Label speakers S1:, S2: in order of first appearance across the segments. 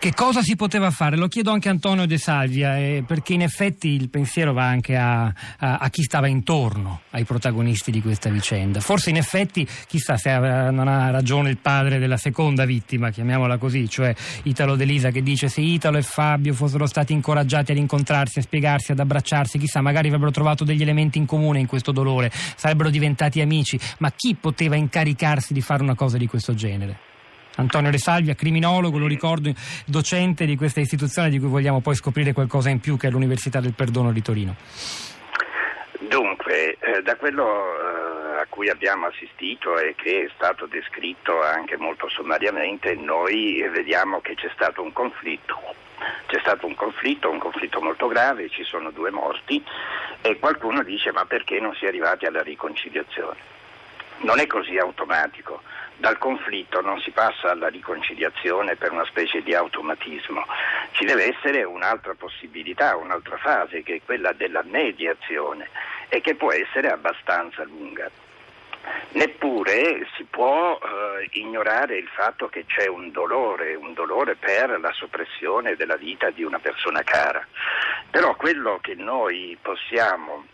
S1: Che cosa si poteva fare? Lo chiedo anche a Antonio De Salvia, eh, perché in effetti il pensiero va anche a, a, a, chi stava intorno ai protagonisti di questa vicenda. Forse in effetti, chissà se ha, non ha ragione il padre della seconda vittima, chiamiamola così, cioè Italo Delisa, che dice se Italo e Fabio fossero stati incoraggiati ad incontrarsi, a spiegarsi, ad abbracciarsi, chissà, magari avrebbero trovato degli elementi in comune in questo dolore, sarebbero diventati amici, ma chi poteva incaricarsi di fare una cosa di questo genere? Antonio Resalvia, criminologo, lo ricordo, docente di questa istituzione di cui vogliamo poi scoprire qualcosa in più, che è l'Università del Perdono di Torino.
S2: Dunque, eh, da quello eh, a cui abbiamo assistito e che è stato descritto anche molto sommariamente, noi vediamo che c'è stato un conflitto. C'è stato un conflitto, un conflitto molto grave, ci sono due morti e qualcuno dice ma perché non si è arrivati alla riconciliazione? Non è così automatico dal conflitto non si passa alla riconciliazione per una specie di automatismo, ci deve essere un'altra possibilità, un'altra fase che è quella della mediazione e che può essere abbastanza lunga. Neppure si può eh, ignorare il fatto che c'è un dolore, un dolore per la soppressione della vita di una persona cara. Però quello che noi possiamo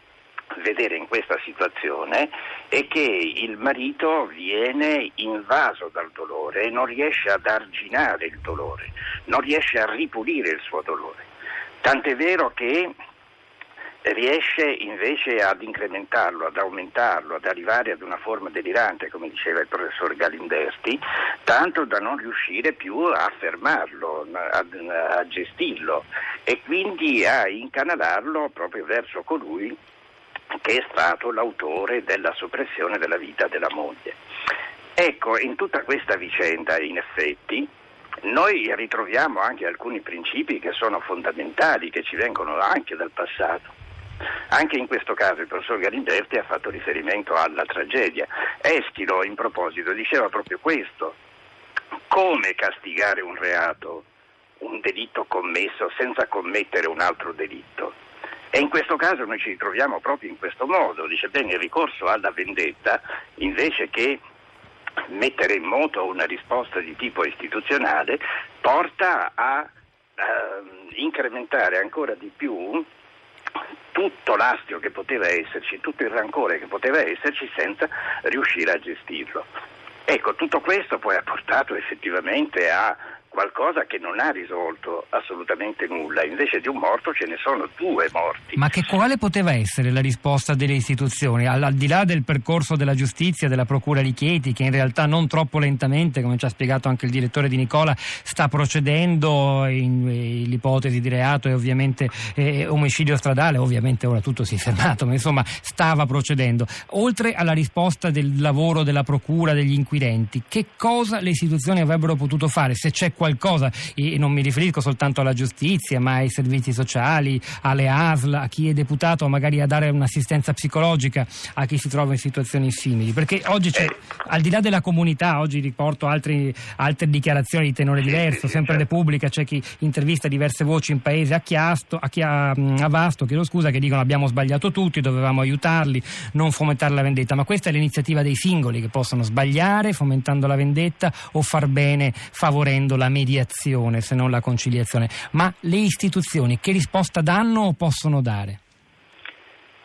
S2: vedere in questa situazione è che il marito viene invaso dal dolore e non riesce ad arginare il dolore, non riesce a ripulire il suo dolore. Tant'è vero che riesce invece ad incrementarlo, ad aumentarlo, ad arrivare ad una forma delirante, come diceva il professor Galinderti, tanto da non riuscire più a fermarlo, a, a gestirlo e quindi a incanalarlo proprio verso colui che è stato l'autore della soppressione della vita della moglie. Ecco, in tutta questa vicenda, in effetti, noi ritroviamo anche alcuni principi che sono fondamentali, che ci vengono anche dal passato. Anche in questo caso il professor Galinderti ha fatto riferimento alla tragedia. Eschilo, in proposito, diceva proprio questo. Come castigare un reato, un delitto commesso senza commettere un altro delitto? E in questo caso noi ci ritroviamo proprio in questo modo, dice bene il ricorso alla vendetta invece che mettere in moto una risposta di tipo istituzionale porta a eh, incrementare ancora di più tutto l'astio che poteva esserci, tutto il rancore che poteva esserci senza riuscire a gestirlo. Ecco, tutto questo poi ha portato effettivamente a qualcosa che non ha risolto assolutamente nulla, invece di un morto ce ne sono due morti.
S1: Ma che quale poteva essere la risposta delle istituzioni, al, al, di là del percorso della giustizia, della Procura di Chieti, che in realtà non troppo lentamente, come ci ha spiegato anche il direttore di Nicola, sta procedendo in, in l'ipotesi di reato e ovviamente eh, omicidio stradale, ovviamente ora tutto si è fermato, ma insomma stava procedendo. Oltre alla risposta del lavoro della Procura, degli inquirenti, che cosa le istituzioni avrebbero potuto fare? Se c'è qualcosa, e non mi riferisco soltanto alla giustizia, ma ai servizi sociali, alle ASL, a chi è deputato, magari a dare un'assistenza psicologica a chi si trova in situazioni simili. Perché oggi c'è, al di là della comunità, oggi riporto altri, altre dichiarazioni di tenore diverso, sempre Repubblica, c'è chi intervista diverse voci in paese a, Chiasto, a, Chia, a Vasto, chiedo scusa, che dicono abbiamo sbagliato tutti, dovevamo aiutarli, non fomentare la vendetta, ma questa è l'iniziativa dei singoli che possono sbagliare fomentando la vendetta o far bene favorendo la mediazione se non la conciliazione. Ma le istituzioni che risposta danno o possono dare?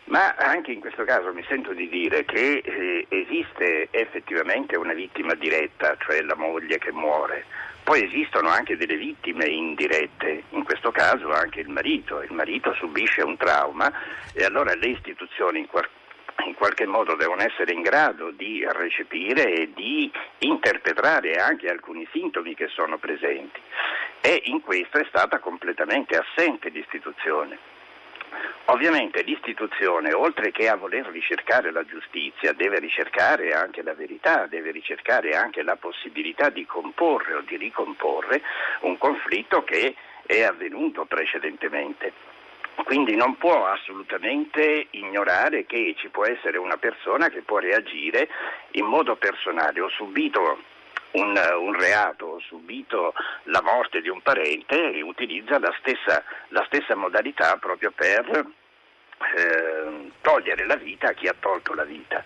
S2: Ma anche in questo caso mi sento di dire che eh, esiste effettivamente una vittima diretta, cioè la moglie che muore. Poi esistono anche delle vittime indirette, in questo caso anche il marito. Il marito subisce un trauma e allora le istituzioni in qualche in qualche modo devono essere in grado di recepire e di interpretare anche alcuni sintomi che sono presenti. E in questo è stata completamente assente l'istituzione. Ovviamente l'istituzione, oltre che a voler ricercare la giustizia, deve ricercare anche la verità, deve ricercare anche la possibilità di comporre o di ricomporre un conflitto che è avvenuto precedentemente. Quindi non può assolutamente ignorare che ci può essere una persona che può reagire in modo personale. Ho subito un, un, reato, subito la morte di un parente e utilizza la stessa, la stessa modalità proprio per eh, togliere la vita a chi ha tolto la vita.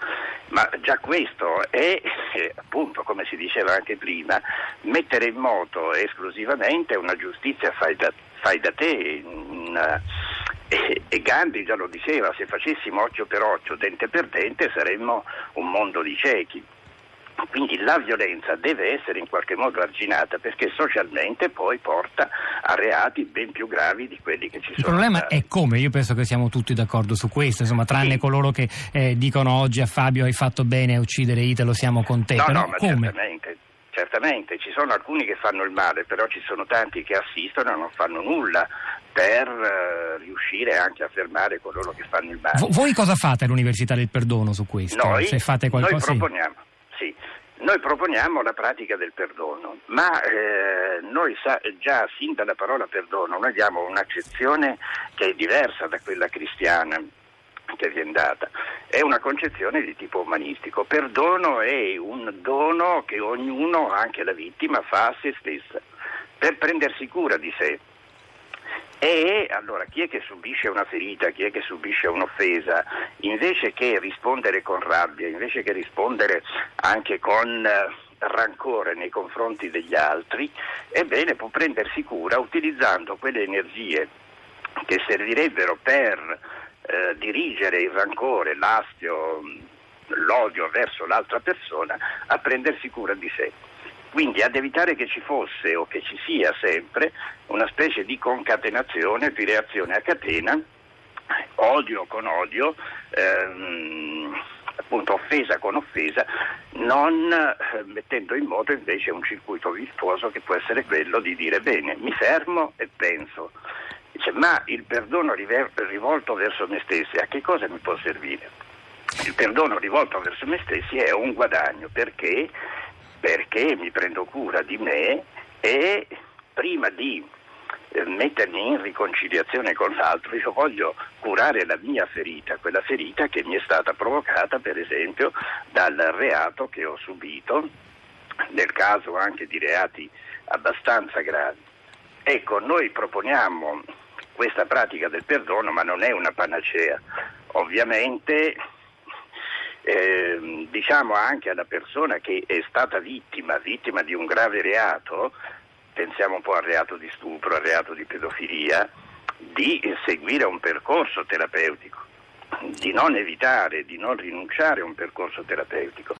S2: Ma già questo è, eh, appunto, come si diceva anche prima, mettere in moto esclusivamente una giustizia fai da, fai da te. Una, e, e, Gandhi già lo diceva, se facessimo occhio per occhio, dente per dente, saremmo un mondo di ciechi. Quindi la violenza deve essere in qualche modo arginata perché socialmente poi porta a reati ben più gravi di quelli che ci sono.
S1: Il problema è come, io penso che siamo tutti d'accordo su questo, insomma, tranne sì. coloro che eh, dicono oggi a Fabio hai fatto bene a uccidere Italo, siamo con te.
S2: No,
S1: però
S2: no, ma
S1: come?
S2: certamente. Certamente, ci sono alcuni che fanno il male, però ci sono tanti che assistono e non fanno nulla per uh, riuscire anche a fermare coloro che fanno il male.
S1: Voi cosa fate all'Università del Perdono su questo?
S2: Noi,
S1: Se fate qualcosa,
S2: noi proponiamo, sì. Noi proponiamo la pratica del perdono, ma eh, noi sa, già sin dalla parola perdono noi diamo un'accezione che è diversa da quella cristiana che viene data. È una concezione di tipo umanistico. Perdono è un dono che ognuno, anche la vittima, fa a se stessa per prendersi cura di sé. E allora chi è che subisce una ferita, chi è che subisce un'offesa, invece che rispondere con rabbia, invece che rispondere anche con eh, rancore nei confronti degli altri, ebbene può prendersi cura utilizzando quelle energie che servirebbero per eh, dirigere il rancore, l'astio, l'odio verso l'altra persona, a prendersi cura di sé. Quindi ad evitare che ci fosse o che ci sia sempre una specie di concatenazione, di reazione a catena, odio con odio, ehm, appunto offesa con offesa, non eh, mettendo in moto invece un circuito virtuoso che può essere quello di dire bene, mi fermo e penso. Dice, ma il perdono rivolto verso me stessi a che cosa mi può servire? Il perdono rivolto verso me stessi è un guadagno perché perché mi prendo cura di me e prima di eh, mettermi in riconciliazione con l'altro, io voglio curare la mia ferita, quella ferita che mi è stata provocata per esempio dal reato che ho subito, nel caso anche di reati abbastanza gravi. Ecco, noi proponiamo questa pratica del perdono, ma non è una panacea. Ovviamente eh, diciamo anche alla persona che è stata vittima, vittima di un grave reato, pensiamo un po' al reato di stupro, al reato di pedofilia, di seguire un percorso terapeutico, di non evitare, di non rinunciare a un percorso terapeutico.